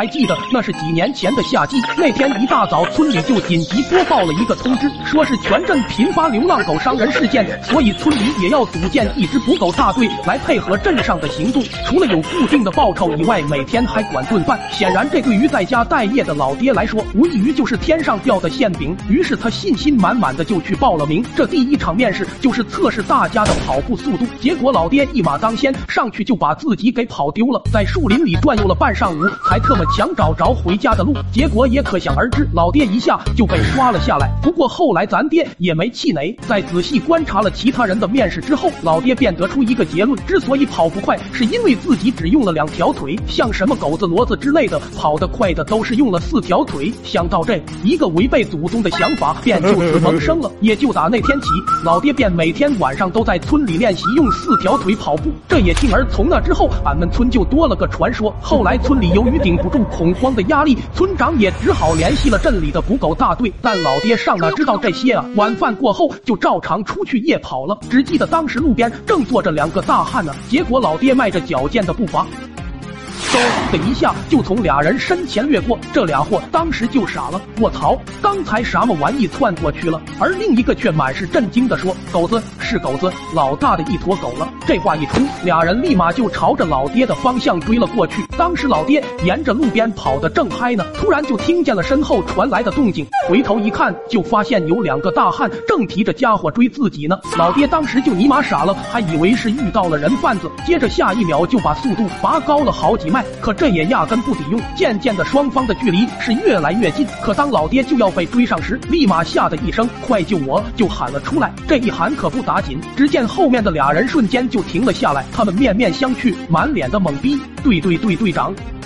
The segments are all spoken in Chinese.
还记得那是几年前的夏季，那天一大早，村里就紧急播报了一个通知，说是全镇频发流浪狗伤人事件，所以村里也要组建一支捕狗大队来配合镇上的行动。除了有固定的报酬以外，每天还管顿饭。显然，这对于在家待业的老爹来说，无异于就是天上掉的馅饼。于是他信心满满的就去报了名。这第一场面试就是测试大家的跑步速度，结果老爹一马当先，上去就把自己给跑丢了，在树林里转悠了半上午，才特么强找着回家的路。结果也可想而知，老爹一下就被刷了下来。不过后来咱爹也没气馁，在仔细观察了其他人的面试之后，老爹便得出一个结论：之所以跑不快，是因为自己只用了两条腿，像什么狗子、骡子之类的，跑得快的都是用了四条腿。想到这一个违背祖宗的想法，便就此萌生了。也就打那天起，老爹便每天晚上都在村里练习用四条腿跑步。这也进而从那之后，俺们村就多了个传说。后来村里由于顶不住恐慌的压力，村长也只好联系了镇里的捕狗大队。但老爹上哪知道这些啊？晚饭过后就照常出去夜跑了。只记得当时路边正坐着两个大汉呢。结果老爹迈着矫健的步伐。嗖的一下就从俩人身前掠过，这俩货当时就傻了。我操，刚才什么玩意窜过去了？而另一个却满是震惊的说：“狗子是狗子，老大的一坨狗了。”这话一出，俩人立马就朝着老爹的方向追了过去。当时老爹沿着路边跑得正嗨呢，突然就听见了身后传来的动静，回头一看，就发现有两个大汉正提着家伙追自己呢。老爹当时就尼玛傻了，还以为是遇到了人贩子，接着下一秒就把速度拔高了好几迈。可这也压根不抵用，渐渐的双方的距离是越来越近。可当老爹就要被追上时，立马吓得一声“快救我”就喊了出来。这一喊可不打紧，只见后面的俩人瞬间就停了下来，他们面面相觑，满脸的懵逼。对对对对，队长。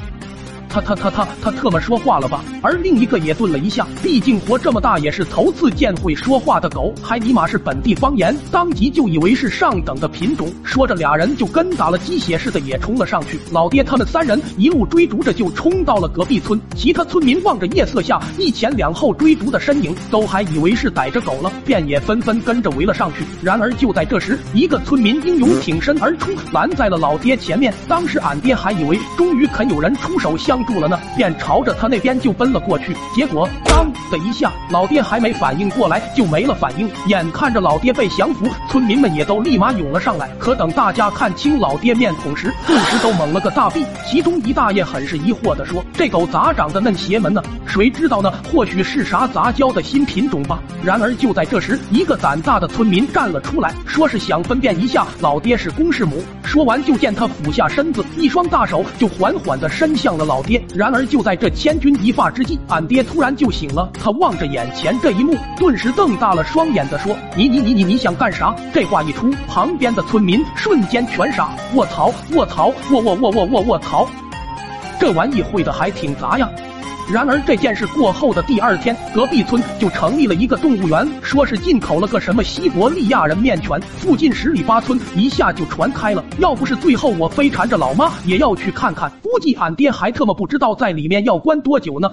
他他他他他特么说话了吧？而另一个也顿了一下，毕竟活这么大也是头次见会说话的狗，还尼玛是本地方言，当即就以为是上等的品种。说着，俩人就跟打了鸡血似的也冲了上去。老爹他们三人一路追逐着就冲到了隔壁村，其他村民望着夜色下一前两后追逐的身影，都还以为是逮着狗了，便也纷纷跟着围了上去。然而就在这时，一个村民英勇挺身而出，拦在了老爹前面。当时俺爹还以为终于肯有人出手相。住了呢，便朝着他那边就奔了过去。结果当的一下，老爹还没反应过来就没了反应。眼看着老爹被降服，村民们也都立马涌了上来。可等大家看清老爹面孔时，顿时都懵了个大逼。其中一大爷很是疑惑的说：“这狗咋长得嫩邪门呢？谁知道呢？或许是啥杂交的新品种吧。”然而就在这时，一个胆大的村民站了出来，说是想分辨一下老爹是公是母。说完就见他俯下身子，一双大手就缓缓的伸向了老爹。然而就在这千钧一发之际，俺爹突然就醒了。他望着眼前这一幕，顿时瞪大了双眼的说：“你你你你你想干啥？”这话一出，旁边的村民瞬间全傻。卧槽！卧槽！卧卧卧卧卧卧槽！这玩意会的还挺杂呀。然而这件事过后的第二天，隔壁村就成立了一个动物园，说是进口了个什么西伯利亚人面犬，附近十里八村一下就传开了。要不是最后我非缠着老妈也要去看看，估计俺爹还特么不知道在里面要关多久呢。